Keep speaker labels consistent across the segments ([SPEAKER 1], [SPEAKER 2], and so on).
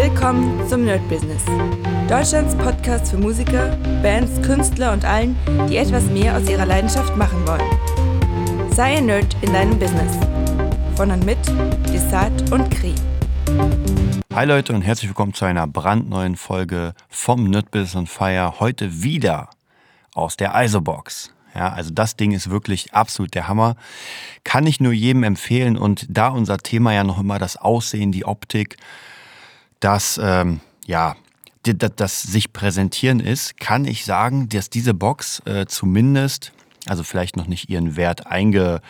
[SPEAKER 1] Willkommen zum Nerd Business. Deutschlands Podcast für Musiker, Bands, Künstler und allen, die etwas mehr aus ihrer Leidenschaft machen wollen. Sei ein Nerd in deinem Business. Von und mit Desart und Kri.
[SPEAKER 2] Hi Leute und herzlich willkommen zu einer brandneuen Folge vom Nerd Business on Fire. Heute wieder aus der ISO-Box. Ja, also das Ding ist wirklich absolut der Hammer. Kann ich nur jedem empfehlen. Und da unser Thema ja noch immer das Aussehen, die Optik, das, ähm, ja, das, das sich präsentieren ist, kann ich sagen, dass diese Box äh, zumindest, also vielleicht noch nicht ihren Wert einge,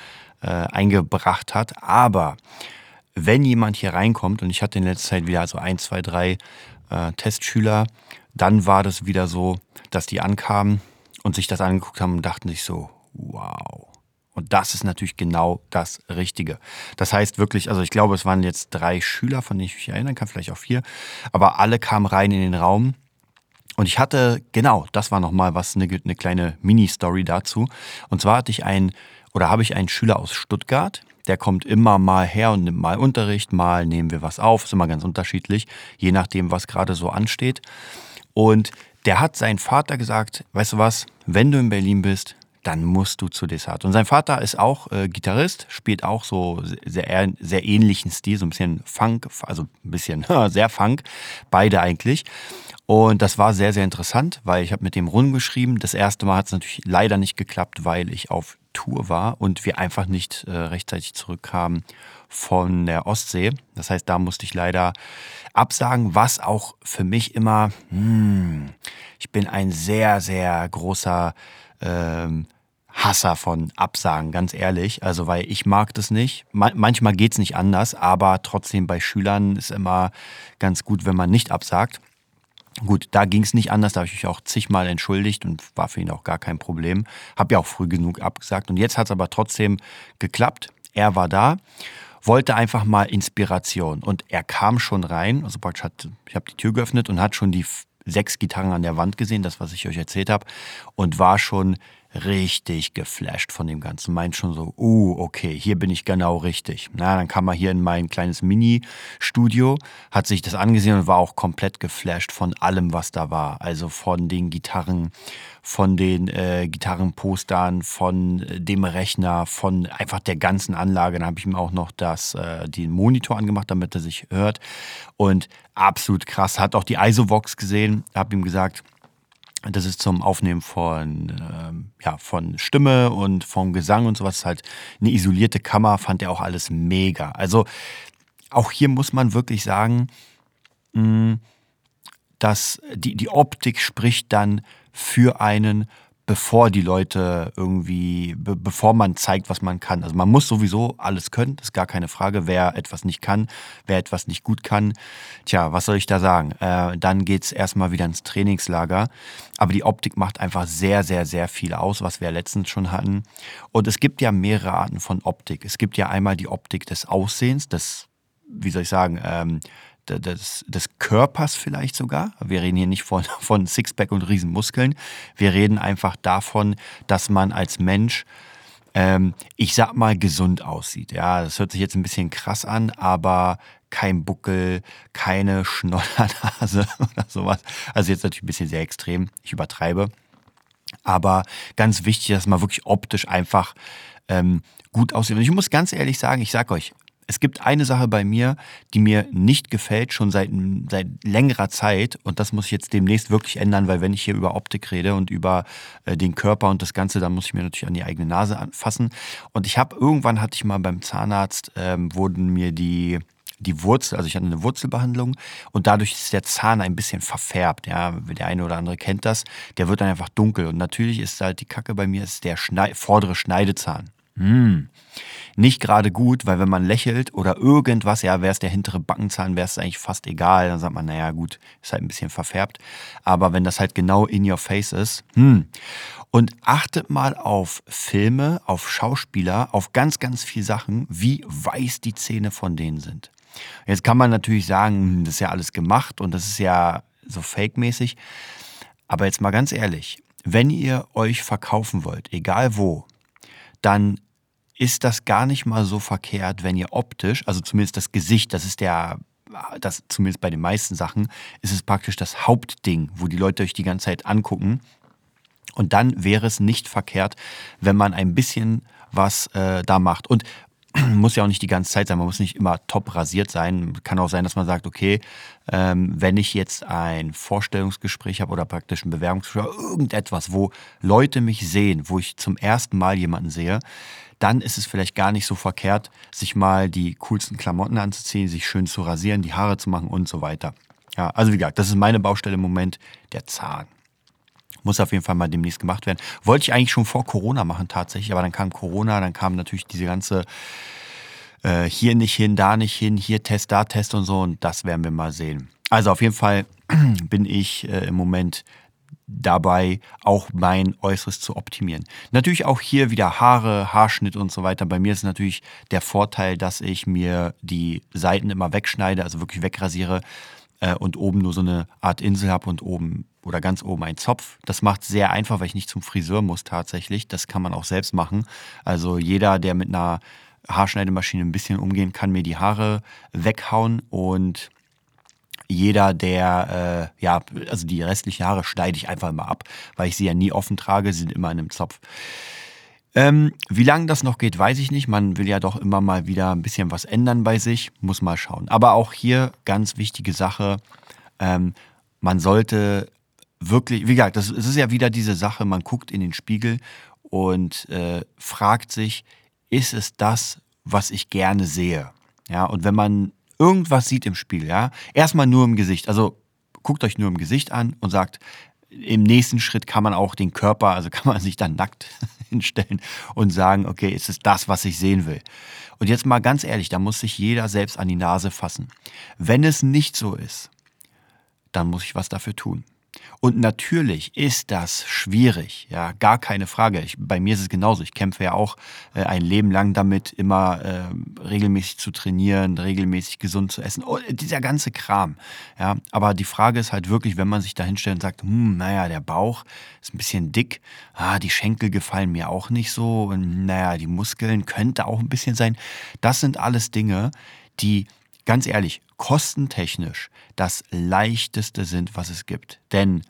[SPEAKER 2] äh, eingebracht hat, aber wenn jemand hier reinkommt, und ich hatte in letzter Zeit wieder so ein, zwei, drei äh, Testschüler, dann war das wieder so, dass die ankamen und sich das angeguckt haben und dachten sich so, wow. Und das ist natürlich genau das Richtige. Das heißt wirklich, also ich glaube, es waren jetzt drei Schüler, von denen ich mich erinnern kann, vielleicht auch vier, aber alle kamen rein in den Raum. Und ich hatte, genau, das war nochmal was, eine, eine kleine Mini-Story dazu. Und zwar hatte ich einen, oder habe ich einen Schüler aus Stuttgart, der kommt immer mal her und nimmt mal Unterricht, mal nehmen wir was auf, ist immer ganz unterschiedlich, je nachdem, was gerade so ansteht. Und der hat seinen Vater gesagt, weißt du was, wenn du in Berlin bist, dann musst du zu Desart. Und sein Vater ist auch äh, Gitarrist, spielt auch so sehr, sehr ähnlichen Stil, so ein bisschen Funk, also ein bisschen sehr Funk, beide eigentlich. Und das war sehr, sehr interessant, weil ich habe mit dem rumgeschrieben. Das erste Mal hat es natürlich leider nicht geklappt, weil ich auf Tour war und wir einfach nicht äh, rechtzeitig zurückkamen von der Ostsee. Das heißt, da musste ich leider absagen, was auch für mich immer, hm, ich bin ein sehr, sehr großer ähm, Hasser von Absagen, ganz ehrlich. Also, weil ich mag das nicht. manchmal geht es nicht anders, aber trotzdem bei Schülern ist immer ganz gut, wenn man nicht absagt. Gut, da ging es nicht anders, da habe ich mich auch zigmal entschuldigt und war für ihn auch gar kein Problem. Habe ja auch früh genug abgesagt und jetzt hat es aber trotzdem geklappt. Er war da, wollte einfach mal Inspiration und er kam schon rein, also praktisch hat, ich habe die Tür geöffnet und hat schon die sechs Gitarren an der Wand gesehen, das was ich euch erzählt habe und war schon richtig geflasht von dem Ganzen. Meint schon so, uh, okay, hier bin ich genau richtig. Na, dann kam er hier in mein kleines Mini-Studio, hat sich das angesehen und war auch komplett geflasht von allem, was da war. Also von den Gitarren, von den äh, Gitarrenpostern, von äh, dem Rechner, von einfach der ganzen Anlage. Dann habe ich ihm auch noch das, äh, den Monitor angemacht, damit er sich hört. Und absolut krass. Hat auch die Isovox gesehen, habe ihm gesagt, das ist zum Aufnehmen von, ähm, ja, von Stimme und vom Gesang und sowas. Halt eine isolierte Kammer, fand er auch alles mega. Also auch hier muss man wirklich sagen, mh, mm, dass die, die Optik spricht dann für einen bevor die Leute irgendwie, be bevor man zeigt, was man kann. Also man muss sowieso alles können, das ist gar keine Frage. Wer etwas nicht kann, wer etwas nicht gut kann, tja, was soll ich da sagen? Äh, dann geht's erstmal wieder ins Trainingslager. Aber die Optik macht einfach sehr, sehr, sehr viel aus, was wir letztens schon hatten. Und es gibt ja mehrere Arten von Optik. Es gibt ja einmal die Optik des Aussehens, des, wie soll ich sagen, ähm, des, des Körpers vielleicht sogar. Wir reden hier nicht von, von Sixpack und Riesenmuskeln. Wir reden einfach davon, dass man als Mensch, ähm, ich sag mal, gesund aussieht. Ja, das hört sich jetzt ein bisschen krass an, aber kein Buckel, keine Schnollernase oder sowas. Also jetzt natürlich ein bisschen sehr extrem. Ich übertreibe. Aber ganz wichtig, dass man wirklich optisch einfach ähm, gut aussieht. Und ich muss ganz ehrlich sagen, ich sag euch, es gibt eine Sache bei mir, die mir nicht gefällt, schon seit, seit längerer Zeit. Und das muss ich jetzt demnächst wirklich ändern, weil wenn ich hier über Optik rede und über äh, den Körper und das Ganze, dann muss ich mir natürlich an die eigene Nase anfassen. Und ich habe irgendwann hatte ich mal beim Zahnarzt, ähm, wurden mir die die Wurzel, also ich hatte eine Wurzelbehandlung und dadurch ist der Zahn ein bisschen verfärbt. Ja, der eine oder andere kennt das. Der wird dann einfach dunkel und natürlich ist halt die Kacke bei mir ist der Schneid vordere Schneidezahn. Hm. Nicht gerade gut, weil wenn man lächelt oder irgendwas, ja, wäre es der hintere Backenzahn, wäre es eigentlich fast egal. Dann sagt man, naja, gut, ist halt ein bisschen verfärbt. Aber wenn das halt genau in your face ist, hm. Und achtet mal auf Filme, auf Schauspieler, auf ganz, ganz viele Sachen, wie weiß die Zähne von denen sind. Jetzt kann man natürlich sagen, hm, das ist ja alles gemacht und das ist ja so fake-mäßig. Aber jetzt mal ganz ehrlich, wenn ihr euch verkaufen wollt, egal wo, dann ist das gar nicht mal so verkehrt, wenn ihr optisch, also zumindest das Gesicht, das ist der das zumindest bei den meisten Sachen, ist es praktisch das Hauptding, wo die Leute euch die ganze Zeit angucken. Und dann wäre es nicht verkehrt, wenn man ein bisschen was äh, da macht. Und muss ja auch nicht die ganze Zeit sein, man muss nicht immer top rasiert sein. Kann auch sein, dass man sagt, okay, ähm, wenn ich jetzt ein Vorstellungsgespräch habe oder praktisch ein Bewerbungsgespräch, irgendetwas, wo Leute mich sehen, wo ich zum ersten Mal jemanden sehe, dann ist es vielleicht gar nicht so verkehrt, sich mal die coolsten Klamotten anzuziehen, sich schön zu rasieren, die Haare zu machen und so weiter. Ja, also wie gesagt, das ist meine Baustelle im Moment, der Zahn. Muss auf jeden Fall mal demnächst gemacht werden. Wollte ich eigentlich schon vor Corona machen tatsächlich, aber dann kam Corona, dann kam natürlich diese ganze äh, hier nicht hin, da nicht hin, hier Test, da Test und so und das werden wir mal sehen. Also auf jeden Fall bin ich äh, im Moment dabei, auch mein Äußeres zu optimieren. Natürlich auch hier wieder Haare, Haarschnitt und so weiter. Bei mir ist natürlich der Vorteil, dass ich mir die Seiten immer wegschneide, also wirklich wegrasiere äh, und oben nur so eine Art Insel habe und oben oder ganz oben ein Zopf. Das macht es sehr einfach, weil ich nicht zum Friseur muss tatsächlich. Das kann man auch selbst machen. Also jeder, der mit einer Haarschneidemaschine ein bisschen umgehen kann, mir die Haare weghauen und jeder, der, äh, ja, also die restlichen Haare schneide ich einfach immer ab, weil ich sie ja nie offen trage, sie sind immer in einem Zopf. Ähm, wie lange das noch geht, weiß ich nicht. Man will ja doch immer mal wieder ein bisschen was ändern bei sich, muss mal schauen. Aber auch hier ganz wichtige Sache, ähm, man sollte wirklich, wie gesagt, das, das ist ja wieder diese Sache, man guckt in den Spiegel und äh, fragt sich, ist es das, was ich gerne sehe? Ja, und wenn man irgendwas sieht im Spiegel, ja, erstmal nur im Gesicht, also guckt euch nur im Gesicht an und sagt, im nächsten Schritt kann man auch den Körper, also kann man sich dann nackt hinstellen und sagen, okay, ist es das, was ich sehen will? Und jetzt mal ganz ehrlich, da muss sich jeder selbst an die Nase fassen. Wenn es nicht so ist, dann muss ich was dafür tun. Und natürlich ist das schwierig, ja, gar keine Frage. Ich, bei mir ist es genauso. Ich kämpfe ja auch äh, ein Leben lang damit, immer äh, regelmäßig zu trainieren, regelmäßig gesund zu essen. Oh, dieser ganze Kram. Ja, aber die Frage ist halt wirklich, wenn man sich da hinstellt und sagt, hm, naja, der Bauch ist ein bisschen dick, ah, die Schenkel gefallen mir auch nicht so und naja, die Muskeln könnte auch ein bisschen sein. Das sind alles Dinge, die ganz ehrlich, kostentechnisch das leichteste sind, was es gibt. Denn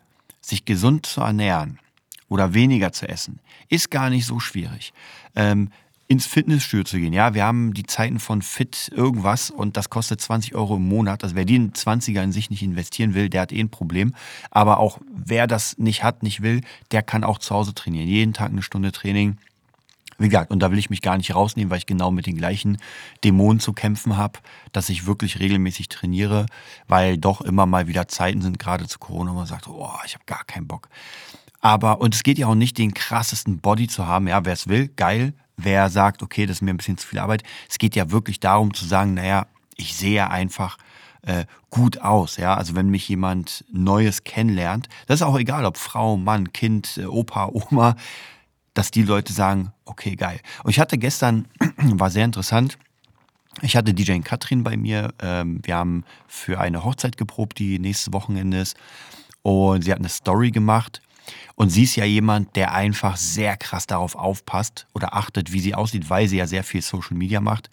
[SPEAKER 2] sich gesund zu ernähren oder weniger zu essen, ist gar nicht so schwierig. Ähm, ins Fitnessstudio zu gehen. Ja, wir haben die Zeiten von Fit irgendwas und das kostet 20 Euro im Monat. Also wer den 20er in sich nicht investieren will, der hat eh ein Problem. Aber auch wer das nicht hat, nicht will, der kann auch zu Hause trainieren. Jeden Tag eine Stunde Training wie gesagt, und da will ich mich gar nicht rausnehmen, weil ich genau mit den gleichen Dämonen zu kämpfen habe, dass ich wirklich regelmäßig trainiere, weil doch immer mal wieder Zeiten sind, gerade zu Corona, wo man sagt, oh, ich habe gar keinen Bock. Aber, und es geht ja auch nicht, den krassesten Body zu haben. Ja, wer es will, geil. Wer sagt, okay, das ist mir ein bisschen zu viel Arbeit. Es geht ja wirklich darum zu sagen, naja, ich sehe einfach äh, gut aus. Ja, also wenn mich jemand Neues kennenlernt, das ist auch egal, ob Frau, Mann, Kind, Opa, Oma dass die Leute sagen, okay, geil. Und ich hatte gestern, war sehr interessant, ich hatte DJ Katrin bei mir. Ähm, wir haben für eine Hochzeit geprobt, die nächstes Wochenende ist. Und sie hat eine Story gemacht. Und sie ist ja jemand, der einfach sehr krass darauf aufpasst oder achtet, wie sie aussieht, weil sie ja sehr viel Social Media macht.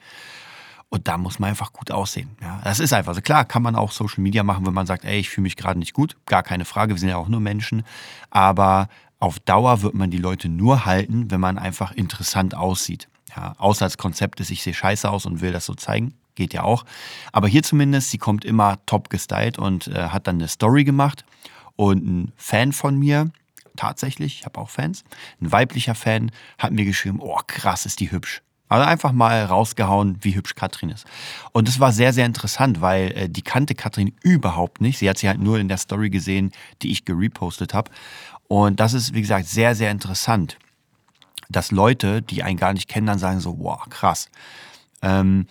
[SPEAKER 2] Und da muss man einfach gut aussehen. Ja, das ist einfach so. Klar kann man auch Social Media machen, wenn man sagt, ey, ich fühle mich gerade nicht gut. Gar keine Frage, wir sind ja auch nur Menschen. Aber auf Dauer wird man die Leute nur halten, wenn man einfach interessant aussieht. Ja, außer als Konzept ist, ich sehe scheiße aus und will das so zeigen. Geht ja auch. Aber hier zumindest, sie kommt immer top gestylt und äh, hat dann eine Story gemacht. Und ein Fan von mir, tatsächlich, ich habe auch Fans, ein weiblicher Fan, hat mir geschrieben, oh krass, ist die hübsch. Also einfach mal rausgehauen, wie hübsch Katrin ist. Und es war sehr, sehr interessant, weil äh, die kannte Katrin überhaupt nicht. Sie hat sie halt nur in der Story gesehen, die ich gerepostet habe. Und das ist, wie gesagt, sehr, sehr interessant, dass Leute, die einen gar nicht kennen, dann sagen so, wow, krass. Ähm,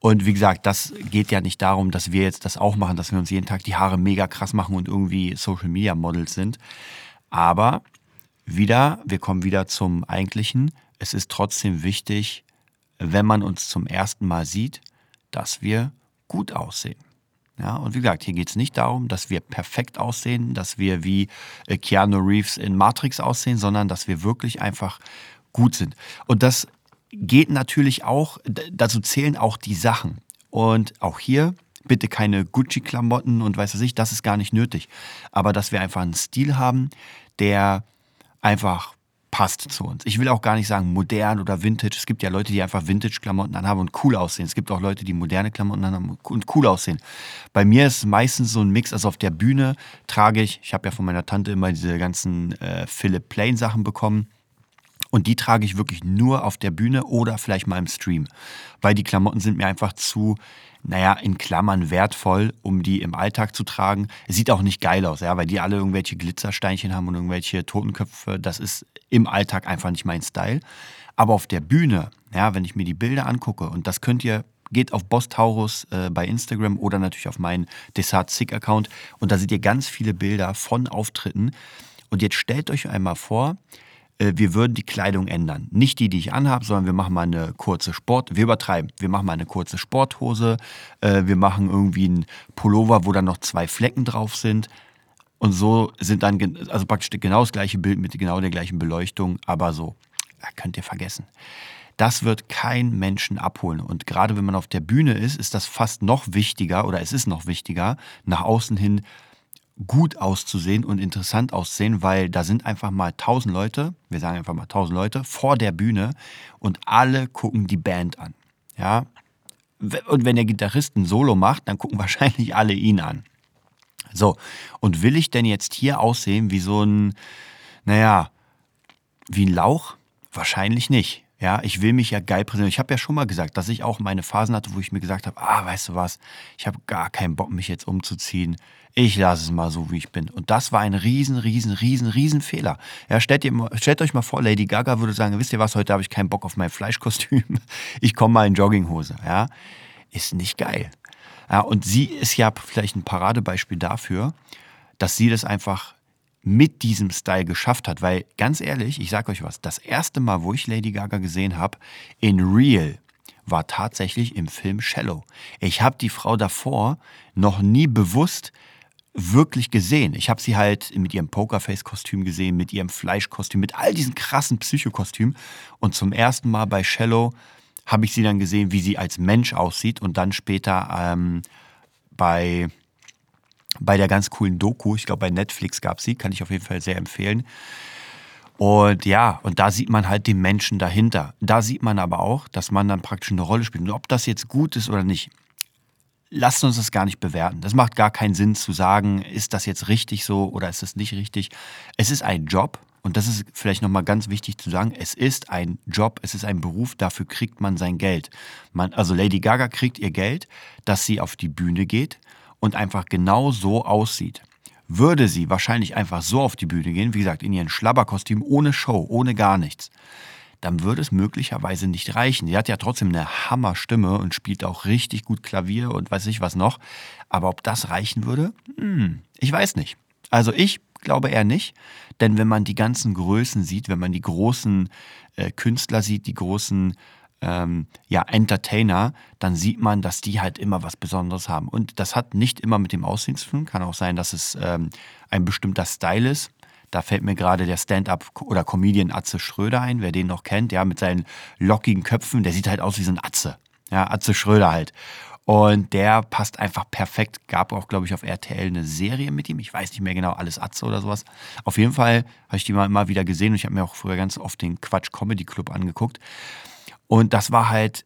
[SPEAKER 2] und wie gesagt, das geht ja nicht darum, dass wir jetzt das auch machen, dass wir uns jeden Tag die Haare mega krass machen und irgendwie Social Media Models sind. Aber wieder, wir kommen wieder zum Eigentlichen. Es ist trotzdem wichtig, wenn man uns zum ersten Mal sieht, dass wir gut aussehen. Ja, und wie gesagt, hier geht es nicht darum, dass wir perfekt aussehen, dass wir wie äh, Keanu Reeves in Matrix aussehen, sondern dass wir wirklich einfach gut sind. Und das geht natürlich auch, dazu zählen auch die Sachen. Und auch hier bitte keine Gucci-Klamotten und weiß was ich, das ist gar nicht nötig. Aber dass wir einfach einen Stil haben, der einfach passt zu uns. Ich will auch gar nicht sagen modern oder Vintage. Es gibt ja Leute, die einfach Vintage-Klamotten anhaben und cool aussehen. Es gibt auch Leute, die moderne Klamotten anhaben und cool aussehen. Bei mir ist es meistens so ein Mix. Also auf der Bühne trage ich, ich habe ja von meiner Tante immer diese ganzen äh, Philip Plain Sachen bekommen. Und die trage ich wirklich nur auf der Bühne oder vielleicht mal im Stream. Weil die Klamotten sind mir einfach zu, naja, in Klammern wertvoll, um die im Alltag zu tragen. Es sieht auch nicht geil aus, ja, weil die alle irgendwelche Glitzersteinchen haben und irgendwelche Totenköpfe. Das ist im Alltag einfach nicht mein Style. Aber auf der Bühne, ja, wenn ich mir die Bilder angucke, und das könnt ihr, geht auf Boss Taurus äh, bei Instagram oder natürlich auf meinen Desart Sick Account und da seht ihr ganz viele Bilder von Auftritten. Und jetzt stellt euch einmal vor, wir würden die Kleidung ändern. Nicht die, die ich anhabe, sondern wir machen mal eine kurze Sport, wir übertreiben, wir machen mal eine kurze Sporthose, äh, wir machen irgendwie einen Pullover, wo dann noch zwei Flecken drauf sind. Und so sind dann, also praktisch genau das gleiche Bild mit genau der gleichen Beleuchtung, aber so, ja, könnt ihr vergessen. Das wird kein Menschen abholen. Und gerade wenn man auf der Bühne ist, ist das fast noch wichtiger oder es ist noch wichtiger, nach außen hin gut auszusehen und interessant auszusehen, weil da sind einfach mal tausend Leute, wir sagen einfach mal tausend Leute, vor der Bühne und alle gucken die Band an. Ja. Und wenn der Gitarrist ein Solo macht, dann gucken wahrscheinlich alle ihn an. So, und will ich denn jetzt hier aussehen wie so ein, naja, wie ein Lauch? Wahrscheinlich nicht. Ja, ich will mich ja geil präsentieren. Ich habe ja schon mal gesagt, dass ich auch meine Phasen hatte, wo ich mir gesagt habe, ah, weißt du was, ich habe gar keinen Bock, mich jetzt umzuziehen. Ich lasse es mal so, wie ich bin. Und das war ein riesen, riesen, riesen, riesen Fehler. Ja, stellt, ihr, stellt euch mal vor, Lady Gaga würde sagen, wisst ihr was, heute habe ich keinen Bock auf mein Fleischkostüm. Ich komme mal in Jogginghose. Ja, ist nicht geil. Ja, und sie ist ja vielleicht ein Paradebeispiel dafür, dass sie das einfach mit diesem Style geschafft hat. Weil ganz ehrlich, ich sage euch was, das erste Mal, wo ich Lady Gaga gesehen habe, in Real, war tatsächlich im Film Shallow. Ich habe die Frau davor noch nie bewusst wirklich gesehen. Ich habe sie halt mit ihrem Pokerface-Kostüm gesehen, mit ihrem Fleischkostüm, mit all diesen krassen Psychokostümen. Und zum ersten Mal bei Shallow habe ich sie dann gesehen, wie sie als Mensch aussieht und dann später ähm, bei, bei der ganz coolen Doku, ich glaube bei Netflix gab sie, kann ich auf jeden Fall sehr empfehlen. Und ja, und da sieht man halt den Menschen dahinter. Da sieht man aber auch, dass man dann praktisch eine Rolle spielt. Und ob das jetzt gut ist oder nicht, lasst uns das gar nicht bewerten. Das macht gar keinen Sinn zu sagen, ist das jetzt richtig so oder ist das nicht richtig. Es ist ein Job und das ist vielleicht nochmal ganz wichtig zu sagen, es ist ein Job, es ist ein Beruf, dafür kriegt man sein Geld. Man, also Lady Gaga kriegt ihr Geld, dass sie auf die Bühne geht und einfach genau so aussieht. Würde sie wahrscheinlich einfach so auf die Bühne gehen, wie gesagt, in ihren Schlabberkostüm, ohne Show, ohne gar nichts, dann würde es möglicherweise nicht reichen. Sie hat ja trotzdem eine Hammerstimme und spielt auch richtig gut Klavier und weiß ich was noch. Aber ob das reichen würde? Hm, ich weiß nicht. Also ich glaube eher nicht. Denn wenn man die ganzen Größen sieht, wenn man die großen äh, Künstler sieht, die großen ähm, ja, Entertainer, dann sieht man, dass die halt immer was Besonderes haben. Und das hat nicht immer mit dem Aussehen zu tun. Kann auch sein, dass es ähm, ein bestimmter Style ist. Da fällt mir gerade der Stand-up oder Comedian Atze Schröder ein, wer den noch kennt, ja, mit seinen lockigen Köpfen, der sieht halt aus wie so ein Atze. Ja, Atze Schröder halt. Und der passt einfach perfekt. Gab auch, glaube ich, auf RTL eine Serie mit ihm. Ich weiß nicht mehr genau, alles Atze oder sowas. Auf jeden Fall habe ich die mal immer wieder gesehen und ich habe mir auch früher ganz oft den Quatsch Comedy Club angeguckt. Und das war halt,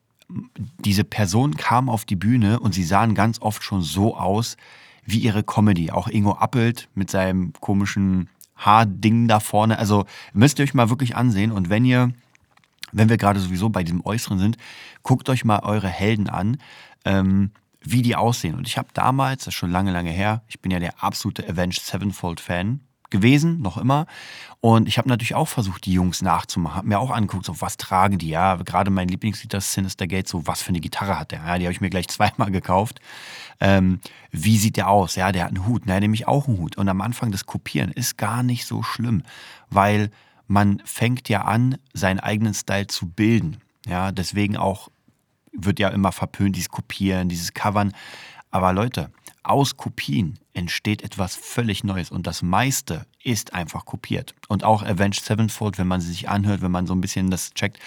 [SPEAKER 2] diese Person kam auf die Bühne und sie sahen ganz oft schon so aus wie ihre Comedy. Auch Ingo Appelt mit seinem komischen Haarding da vorne. Also müsst ihr euch mal wirklich ansehen. Und wenn ihr, wenn wir gerade sowieso bei diesem Äußeren sind, guckt euch mal eure Helden an ähm, wie die aussehen. Und ich habe damals, das ist schon lange, lange her, ich bin ja der absolute Avenged Sevenfold-Fan gewesen, noch immer. Und ich habe natürlich auch versucht, die Jungs nachzumachen. Habe mir auch angeguckt, so was tragen die. Ja, gerade mein Lieblingslied, das Sinister Gate, so was für eine Gitarre hat der. Ja, die habe ich mir gleich zweimal gekauft. Ähm, wie sieht der aus? Ja, der hat einen Hut. Na, nämlich auch einen Hut. Und am Anfang das Kopieren ist gar nicht so schlimm, weil man fängt ja an, seinen eigenen Style zu bilden. Ja, deswegen auch wird ja immer verpönt, dieses Kopieren, dieses Covern. Aber Leute, aus Kopien entsteht etwas völlig Neues und das meiste ist einfach kopiert. Und auch Avenged Sevenfold, wenn man sie sich anhört, wenn man so ein bisschen das checkt,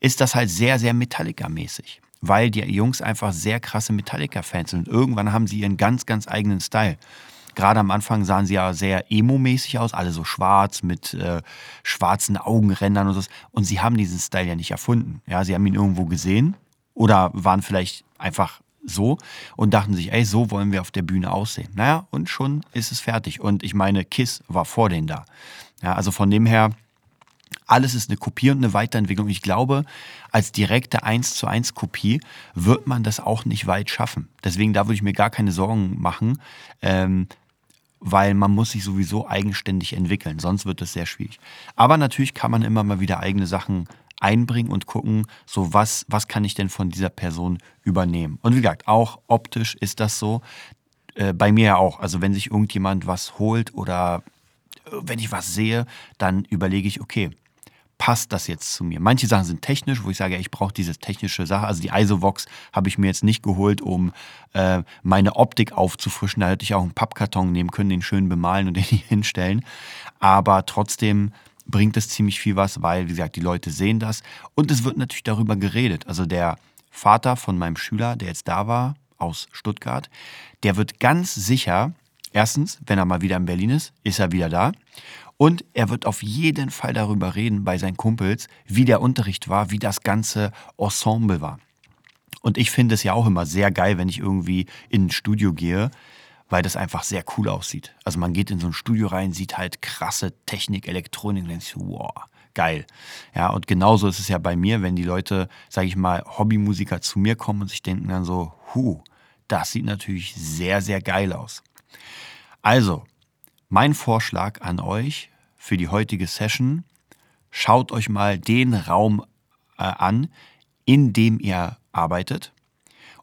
[SPEAKER 2] ist das halt sehr, sehr Metallica-mäßig. weil die Jungs einfach sehr krasse Metallica-Fans sind. Und irgendwann haben sie ihren ganz, ganz eigenen Style. Gerade am Anfang sahen sie ja sehr emo-mäßig aus, alle so schwarz mit äh, schwarzen Augenrändern und so. Und sie haben diesen Style ja nicht erfunden. Ja, sie haben ihn irgendwo gesehen oder waren vielleicht einfach so und dachten sich, ey, so wollen wir auf der Bühne aussehen. Naja, und schon ist es fertig. Und ich meine, Kiss war vor denen da. Ja, also von dem her, alles ist eine Kopie und eine Weiterentwicklung. Ich glaube, als direkte 1 zu 1 Kopie wird man das auch nicht weit schaffen. Deswegen, da würde ich mir gar keine Sorgen machen, ähm, weil man muss sich sowieso eigenständig entwickeln. Sonst wird es sehr schwierig. Aber natürlich kann man immer mal wieder eigene Sachen einbringen und gucken, so was, was kann ich denn von dieser Person übernehmen. Und wie gesagt, auch optisch ist das so. Äh, bei mir ja auch. Also wenn sich irgendjemand was holt oder äh, wenn ich was sehe, dann überlege ich, okay, passt das jetzt zu mir? Manche Sachen sind technisch, wo ich sage, ich brauche diese technische Sache. Also die Isovox habe ich mir jetzt nicht geholt, um äh, meine Optik aufzufrischen. Da hätte ich auch einen Pappkarton nehmen können, den schön bemalen und den hier hinstellen. Aber trotzdem bringt es ziemlich viel was, weil, wie gesagt, die Leute sehen das. Und es wird natürlich darüber geredet. Also der Vater von meinem Schüler, der jetzt da war, aus Stuttgart, der wird ganz sicher, erstens, wenn er mal wieder in Berlin ist, ist er wieder da. Und er wird auf jeden Fall darüber reden bei seinen Kumpels, wie der Unterricht war, wie das ganze Ensemble war. Und ich finde es ja auch immer sehr geil, wenn ich irgendwie in ein Studio gehe, weil das einfach sehr cool aussieht. Also man geht in so ein Studio rein, sieht halt krasse Technik, Elektronik und denkt sich, wow, geil. Ja, und genauso ist es ja bei mir, wenn die Leute, sage ich mal, Hobbymusiker zu mir kommen und sich denken dann so, hu, das sieht natürlich sehr, sehr geil aus. Also, mein Vorschlag an euch für die heutige Session, schaut euch mal den Raum äh, an, in dem ihr arbeitet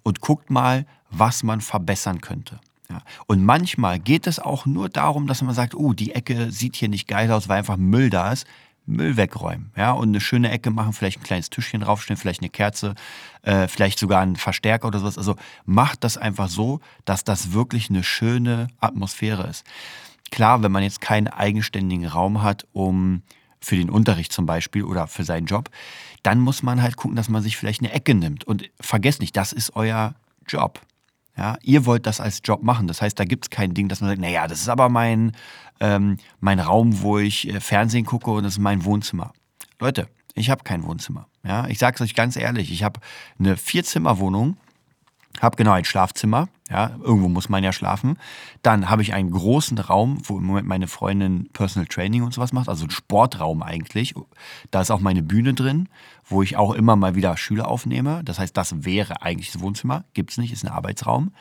[SPEAKER 2] und guckt mal, was man verbessern könnte. Ja. Und manchmal geht es auch nur darum, dass man sagt, oh, die Ecke sieht hier nicht geil aus, weil einfach Müll da ist. Müll wegräumen, ja, und eine schöne Ecke machen, vielleicht ein kleines Tischchen draufstellen, vielleicht eine Kerze, äh, vielleicht sogar einen Verstärker oder sowas. Also macht das einfach so, dass das wirklich eine schöne Atmosphäre ist. Klar, wenn man jetzt keinen eigenständigen Raum hat, um für den Unterricht zum Beispiel oder für seinen Job, dann muss man halt gucken, dass man sich vielleicht eine Ecke nimmt. Und vergesst nicht, das ist euer Job. Ja, ihr wollt das als Job machen. Das heißt, da gibt es kein Ding, dass man sagt, naja, das ist aber mein, ähm, mein Raum, wo ich äh, Fernsehen gucke und das ist mein Wohnzimmer. Leute, ich habe kein Wohnzimmer. Ja, ich sage es euch ganz ehrlich, ich habe eine Vierzimmerwohnung habe genau ein Schlafzimmer, ja, irgendwo muss man ja schlafen. Dann habe ich einen großen Raum, wo im Moment meine Freundin Personal Training und sowas macht, also ein Sportraum eigentlich. Da ist auch meine Bühne drin, wo ich auch immer mal wieder Schüler aufnehme. Das heißt, das wäre eigentlich das Wohnzimmer, gibt es nicht, ist ein Arbeitsraum.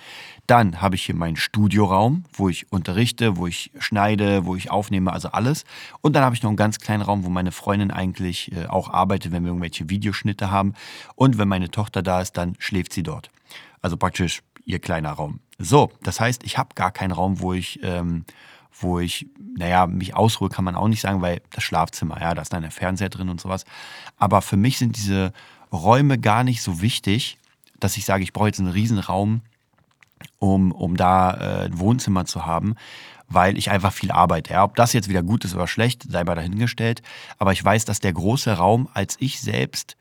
[SPEAKER 2] Dann habe ich hier meinen Studioraum, wo ich unterrichte, wo ich schneide, wo ich aufnehme, also alles. Und dann habe ich noch einen ganz kleinen Raum, wo meine Freundin eigentlich äh, auch arbeitet, wenn wir irgendwelche Videoschnitte haben. Und wenn meine Tochter da ist, dann schläft sie dort. Also praktisch ihr kleiner Raum. So, das heißt, ich habe gar keinen Raum, wo ich, ähm, wo ich, naja, mich ausruhe, kann man auch nicht sagen, weil das Schlafzimmer, ja, da ist dann der Fernseher drin und sowas. Aber für mich sind diese Räume gar nicht so wichtig, dass ich sage, ich brauche jetzt einen Riesenraum, um, um da äh, ein Wohnzimmer zu haben, weil ich einfach viel arbeite. Ja, ob das jetzt wieder gut ist oder schlecht, sei mal dahingestellt. Aber ich weiß, dass der große Raum, als ich selbst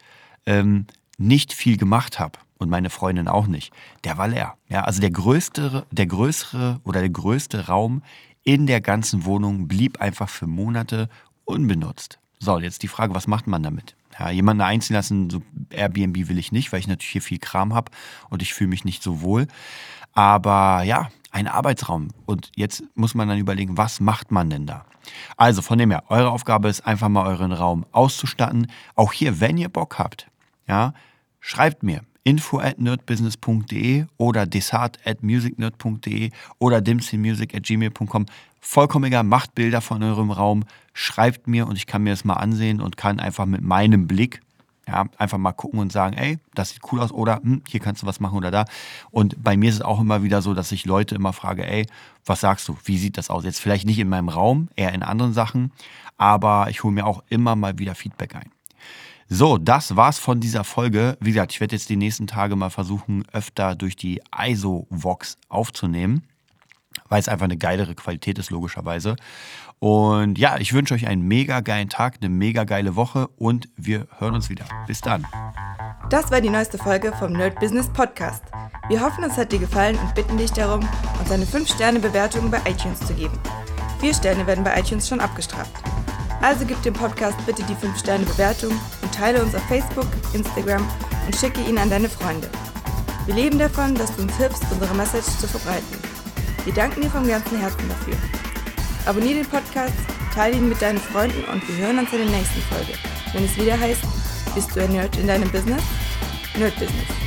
[SPEAKER 2] ähm, nicht viel gemacht habe, und meine Freundin auch nicht. Der war leer. Ja, also der größte, der größere oder der größte Raum in der ganzen Wohnung blieb einfach für Monate unbenutzt. So, jetzt die Frage, was macht man damit? Ja, jemanden einziehen lassen, so Airbnb will ich nicht, weil ich natürlich hier viel Kram habe und ich fühle mich nicht so wohl. Aber ja, ein Arbeitsraum. Und jetzt muss man dann überlegen, was macht man denn da? Also von dem her, eure Aufgabe ist einfach mal euren Raum auszustatten. Auch hier, wenn ihr Bock habt, ja, schreibt mir info at nerdbusiness.de oder desart at musicnerd.de oder dimsymusic at gmail.com. Vollkommen egal, macht Bilder von eurem Raum, schreibt mir und ich kann mir das mal ansehen und kann einfach mit meinem Blick ja, einfach mal gucken und sagen, ey, das sieht cool aus oder hm, hier kannst du was machen oder da. Und bei mir ist es auch immer wieder so, dass ich Leute immer frage, ey, was sagst du? Wie sieht das aus? Jetzt vielleicht nicht in meinem Raum, eher in anderen Sachen, aber ich hole mir auch immer mal wieder Feedback ein. So, das war's von dieser Folge. Wie gesagt, ich werde jetzt die nächsten Tage mal versuchen, öfter durch die ISO-Vox aufzunehmen, weil es einfach eine geilere Qualität ist, logischerweise. Und ja, ich wünsche euch einen mega geilen Tag, eine mega geile Woche und wir hören uns wieder. Bis dann.
[SPEAKER 1] Das war die neueste Folge vom Nerd Business Podcast. Wir hoffen, es hat dir gefallen und bitten dich darum, uns eine 5-Sterne-Bewertung bei iTunes zu geben. Vier Sterne werden bei iTunes schon abgestraft. Also gib dem Podcast bitte die 5-Sterne-Bewertung und teile uns auf Facebook, Instagram und schicke ihn an deine Freunde. Wir leben davon, dass du uns hilfst, unsere Message zu verbreiten. Wir danken dir vom ganzen Herzen dafür. Abonnier den Podcast, teile ihn mit deinen Freunden und wir hören uns in der nächsten Folge, wenn es wieder heißt, bist du ein Nerd in deinem Business? Nerd Business.